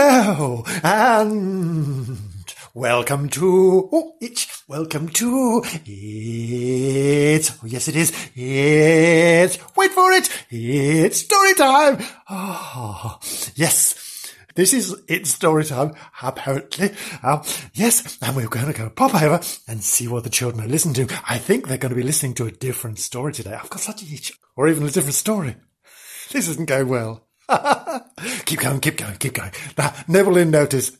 Hello, and welcome to, oh, it's, welcome to, it's, oh, yes it is, it's, wait for it, it's story time. Ah, yes. This is it's story time, apparently. Um, yes, and we're going to go pop over and see what the children are listening to. I think they're going to be listening to a different story today. I've got such a itch, or even a different story. This isn't going well. keep going, keep going, keep going. Now, never in notice.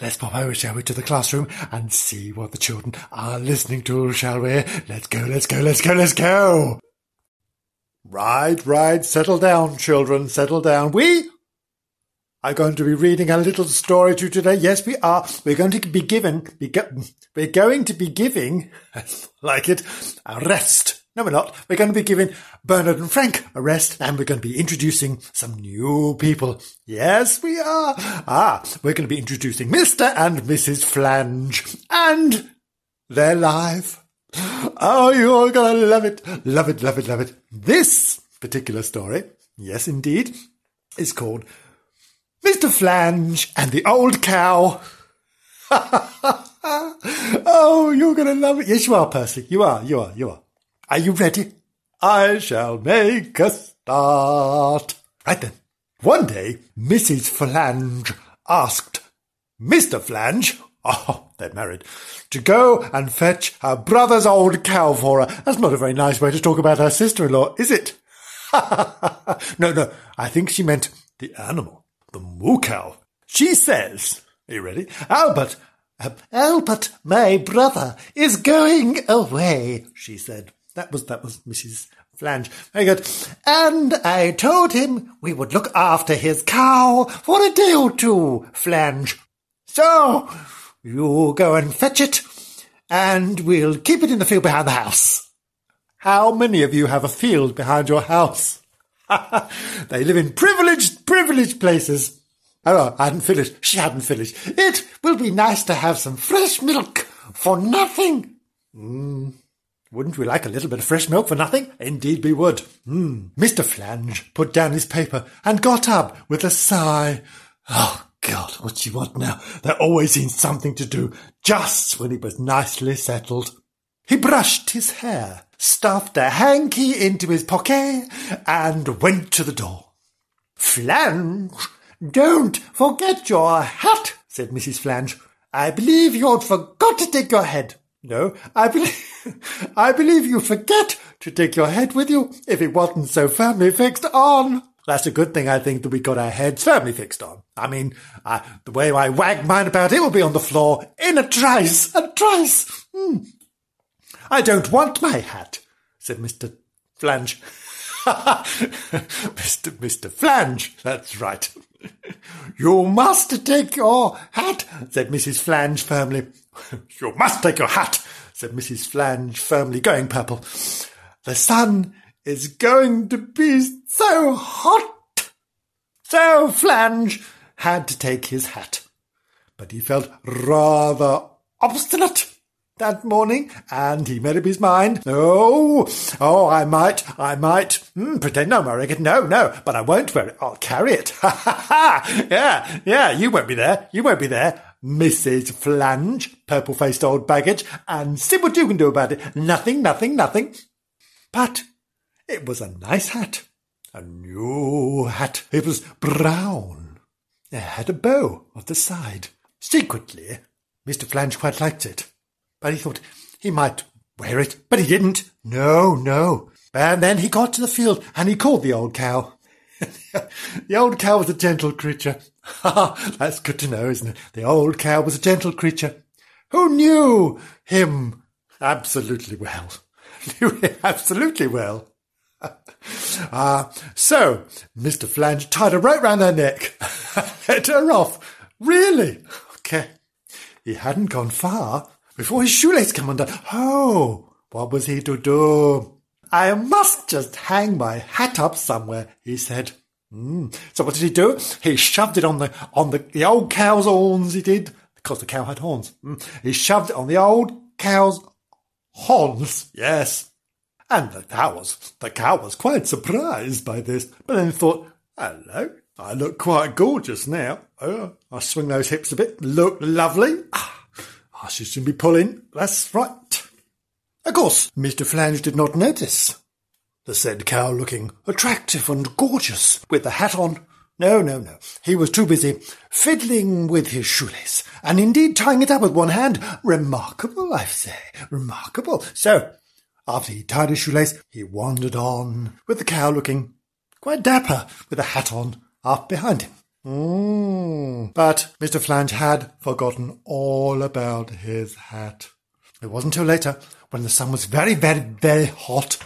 Let's pop over, shall we, to the classroom and see what the children are listening to, shall we? Let's go, let's go, let's go, let's go. Right, right, settle down, children, settle down. We are going to be reading a little story to you today. Yes, we are. We're going to be given, be we're going to be giving, like it, a rest. No, we're not. We're going to be giving Bernard and Frank a rest, and we're going to be introducing some new people. Yes, we are. Ah, we're going to be introducing Mr. and Mrs. Flange, and they're live. Oh, you're going to love it. Love it, love it, love it. This particular story, yes, indeed, is called Mr. Flange and the old cow. Ha ha ha Oh, you're going to love it. Yes, you are, Percy. You are, you are, you are. Are you ready? I shall make a start. Right then. One day, Mrs. Flange asked Mr. Flange, oh, they're married, to go and fetch her brother's old cow for her. That's not a very nice way to talk about her sister-in-law, is it? no, no, I think she meant the animal the moo cow. She says, are you ready? Albert, uh, Albert, my brother, is going away, she said. That was, that was Mrs. Flange. Very good. And I told him we would look after his cow for a day or two, Flange. So, you go and fetch it, and we'll keep it in the field behind the house. How many of you have a field behind your house? they live in privileged, privileged places. Oh, I hadn't finished. She hadn't finished. It will be nice to have some fresh milk for nothing. Mm. Wouldn't we like a little bit of fresh milk for nothing? Indeed we would. Mm. Mr. Flange put down his paper and got up with a sigh. Oh, God, what's she want now? There always seems something to do just when it was nicely settled. He brushed his hair stuffed a hanky into his pocket, and went to the door. Flange, don't forget your hat, said Mrs. Flange. I believe you forgot to take your head. No, I believe, I believe you forget to take your head with you if it wasn't so firmly fixed on. That's a good thing, I think, that we got our heads firmly fixed on. I mean, I, the way I wag mine about, it will be on the floor in a trice, a trice. Mm. I don't want my hat, said Mr. Flange. Mr. Mr. Flange, that's right. You must take your hat, said Mrs. Flange firmly. You must take your hat, said Mrs. Flange firmly, going purple. The sun is going to be so hot. So Flange had to take his hat. But he felt rather obstinate that morning, and he made up his mind. Oh, oh, I might, I might mm, pretend I'm wearing it. No, no, but I won't wear it. I'll carry it. Ha ha ha! Yeah, yeah, you won't be there. You won't be there. Mrs. Flange, purple-faced old baggage, and see what you can do about it. Nothing, nothing, nothing. But it was a nice hat. A new hat. It was brown. It had a bow at the side. Secretly, Mr. Flange quite liked it. But he thought he might wear it, but he didn't. No, no. And then he got to the field and he called the old cow. the old cow was a gentle creature. That's good to know, isn't it? The old cow was a gentle creature who knew him absolutely well. knew him absolutely well. Ah, uh, so Mr. Flange tied a rope round her neck, let her off. Really? Okay. He hadn't gone far before his shoelace came undone. Oh, what was he to do? I must just hang my hat up somewhere, he said. Mm. So what did he do? He shoved it on the on the, the old cow's horns. He did because the cow had horns. Mm. He shoved it on the old cow's horns. Yes, and the cow was the cow was quite surprised by this, but then thought, "Hello, I look quite gorgeous now. Oh, I swing those hips a bit. Look lovely. I should soon be pulling. That's right. Of course, Mr. Flange did not notice the said cow looking attractive and gorgeous with the hat on. No, no, no. He was too busy fiddling with his shoelace and indeed tying it up with one hand. Remarkable, I say. Remarkable. So, after he tied his shoelace, he wandered on with the cow looking quite dapper with a hat on up behind him. Mm. But Mr. Flange had forgotten all about his hat. It wasn't till later, when the sun was very, very, very hot,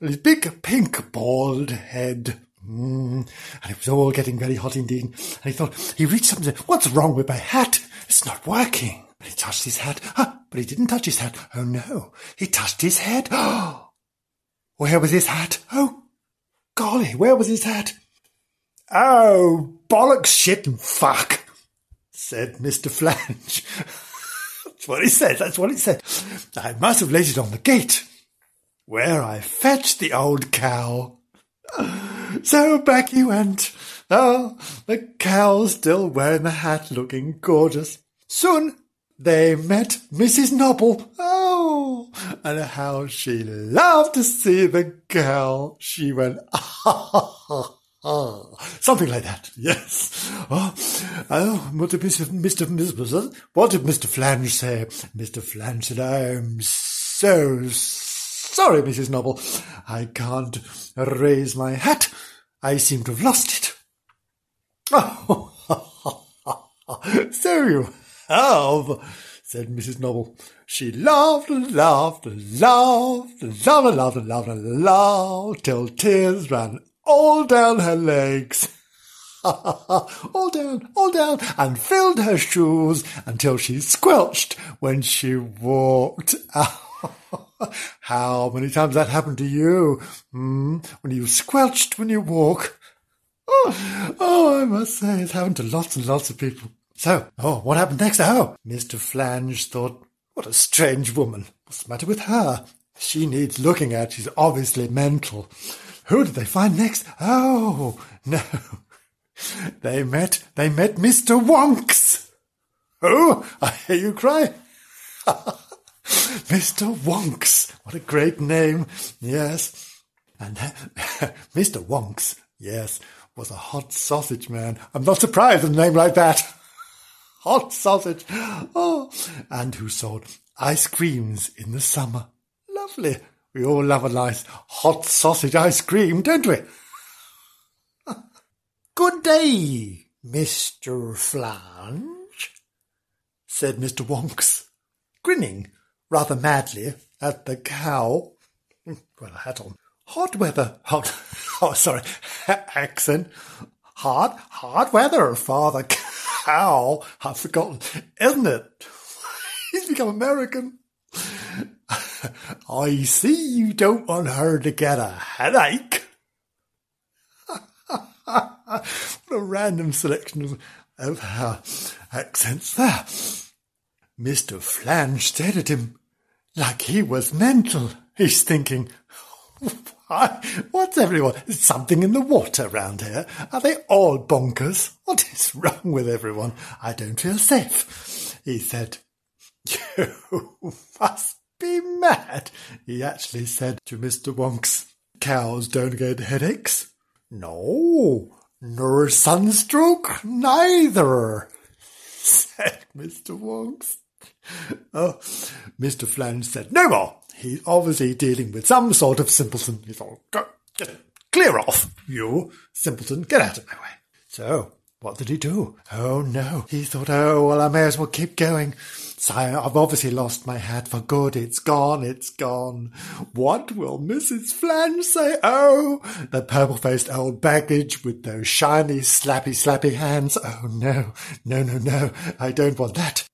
his big pink bald head. Mm, and it was all getting very hot indeed. And he thought, he reached something and What's wrong with my hat? It's not working. But he touched his hat. Ah, but he didn't touch his hat. Oh no. He touched his head. Oh, where was his hat? Oh, golly, where was his hat? Oh, bollocks, shit, and fuck, said Mr. Flange. that's what he said, that's what he said. I must have laid it on the gate, where I fetched the old cow. So back he went. Oh, the cow still wearing the hat, looking gorgeous. Soon they met Mrs. Nobble. Oh, and how she loved to see the cow. She went, ah, Ah, something like that. Yes. Oh, oh what did Mr. Mr. What did Mr. Flange say? Mr. Flange said, "I'm so sorry, Mrs. Nobble. I can't raise my hat. I seem to have lost it." Oh, so you have, said Mrs. Nobble. She laughed and laughed and laughed and laughed and laughed and laughed and laughed till tears ran all down her legs. all down, all down, and filled her shoes until she squelched when she walked. How many times that happened to you? Mm, when you squelched when you walk? Oh, oh, I must say, it's happened to lots and lots of people. So, oh, what happened next? Oh, Mr. Flange thought, what a strange woman. What's the matter with her? She needs looking at. She's obviously mental. Who did they find next? Oh, no. They met, they met Mr. Wonks. Oh, I hear you cry. Mr. Wonks. What a great name. Yes. And Mr. Wonks, yes, was a hot sausage man. I'm not surprised at a name like that. Hot sausage. Oh, and who sold ice creams in the summer. Lovely. We all love a nice hot sausage ice cream, don't we? Good day, Mr. Flange, said Mr. Wonks, grinning rather madly at the cow. Well, a hat on. Hot weather. Hot. Oh, sorry. accent. Hard, hard weather, Father Cow. I've forgotten. Isn't it? He's become American. I see you don't want her to get a headache. what a random selection of, of her accents there. Mr. Flange stared at him like he was mental. He's thinking, why, what's everyone? Something in the water round here? Are they all bonkers? What is wrong with everyone? I don't feel safe. He said, you must be mad, he actually said to Mr. Wonks. Cows don't get headaches. No, nor sunstroke neither, said Mr. Wonks. Oh, Mr. Flange said no more. He's obviously dealing with some sort of simpleton. He thought, go, just clear off, you simpleton, get out of my way. So, what did he do? Oh no. He thought, oh, well, I may as well keep going. So I've obviously lost my hat for good. It's gone. It's gone. What will Mrs. Flange say? Oh, the purple-faced old baggage with those shiny, slappy, slappy hands. Oh no, no, no, no. I don't want that.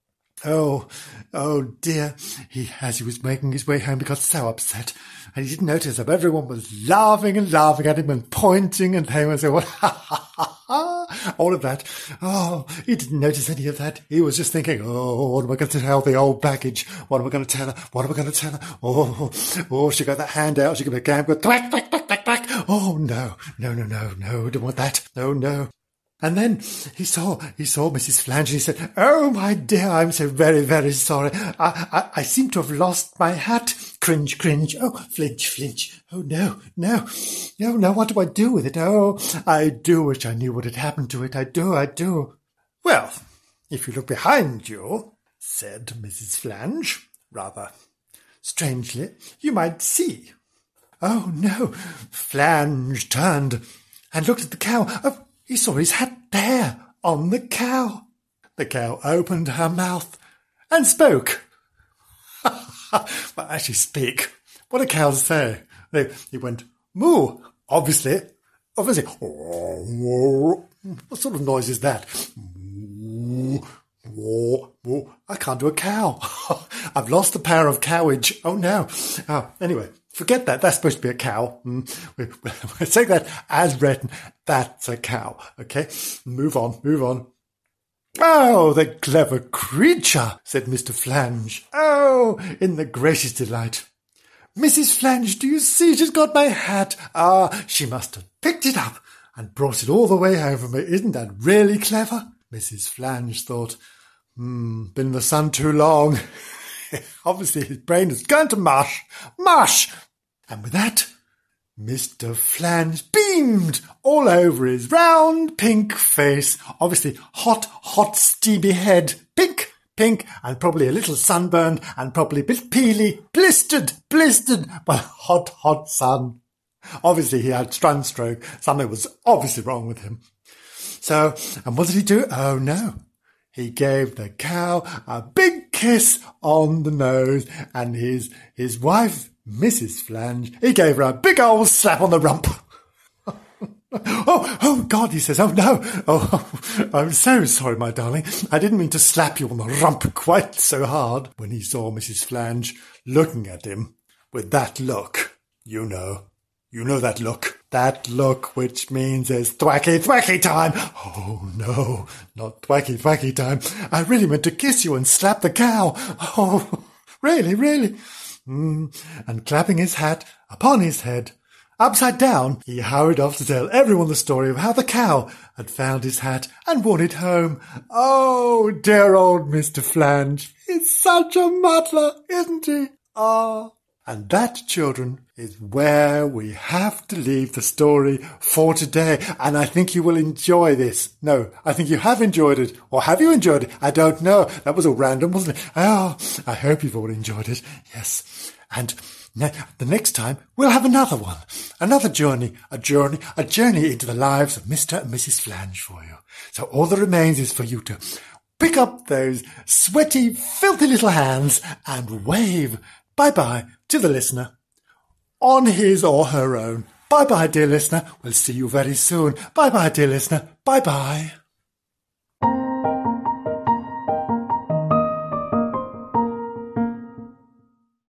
Oh, oh dear. He, as he was making his way home, he got so upset. And he didn't notice that everyone was laughing and laughing at him and pointing and they were saying, ha ha ha ha, all of that. Oh, he didn't notice any of that. He was just thinking, oh, what am I going to tell the old baggage? What am I going to tell her? What am I going to tell her? Oh, oh, she got that hand out. She got a gam, go thwack, thwack, thwack, thwack, thwack. Oh, no, no, no, no, no, don't want that. No, no. And then he saw he saw Mrs. Flange and he said, "Oh my dear, I'm so very very sorry. I, I I seem to have lost my hat. Cringe, cringe. Oh, flinch, flinch. Oh no, no, no, no. What do I do with it? Oh, I do wish I knew what had happened to it. I do, I do. Well, if you look behind you," said Mrs. Flange, rather strangely, "you might see." Oh no! Flange turned and looked at the cow. Oh, he saw his hat there on the cow. The cow opened her mouth and spoke. well, actually, speak. What do cows say? They, he went, moo, obviously. Obviously. What sort of noise is that? I can't do a cow. I've lost the power of cowage. Oh no. Oh, anyway, Forget that. That's supposed to be a cow. Mm. Take that as written. That's a cow. Okay. Move on. Move on. Oh, the clever creature, said Mr. Flange. Oh, in the greatest delight. Mrs. Flange, do you see she's got my hat? Ah, she must have picked it up and brought it all the way home for me. Isn't that really clever? Mrs. Flange thought, hmm, been in the sun too long. Obviously his brain has gone to mush. Mush! And with that, Mr. Flange beamed all over his round pink face. Obviously, hot, hot, steamy head. Pink, pink, and probably a little sunburned, and probably a bit peely, blistered, blistered by hot, hot sun. Obviously, he had sunstroke. Something was obviously wrong with him. So, and what did he do? Oh no. He gave the cow a big kiss on the nose, and his, his wife Mrs. Flange, he gave her a big old slap on the rump. oh, oh God, he says, oh no, oh, I'm so sorry, my darling. I didn't mean to slap you on the rump quite so hard. When he saw Mrs. Flange looking at him with that look, you know, you know that look. That look which means it's thwacky thwacky time. Oh no, not thwacky thwacky time. I really meant to kiss you and slap the cow. Oh, really, really. Mm, and clapping his hat upon his head, upside down, he hurried off to tell everyone the story of how the cow had found his hat and worn it home. Oh, dear old Mr. Flange. He's such a muddler, isn't he? Ah. And that, children, is where we have to leave the story for today. And I think you will enjoy this. No, I think you have enjoyed it. Or have you enjoyed it? I don't know. That was all random, wasn't it? Oh, I hope you've all enjoyed it. Yes. And the next time we'll have another one. Another journey, a journey, a journey into the lives of Mr. and Mrs. Flange for you. So all that remains is for you to pick up those sweaty, filthy little hands and wave bye bye to the listener on his or her own. Bye bye, dear listener. We'll see you very soon. Bye bye, dear listener. Bye bye.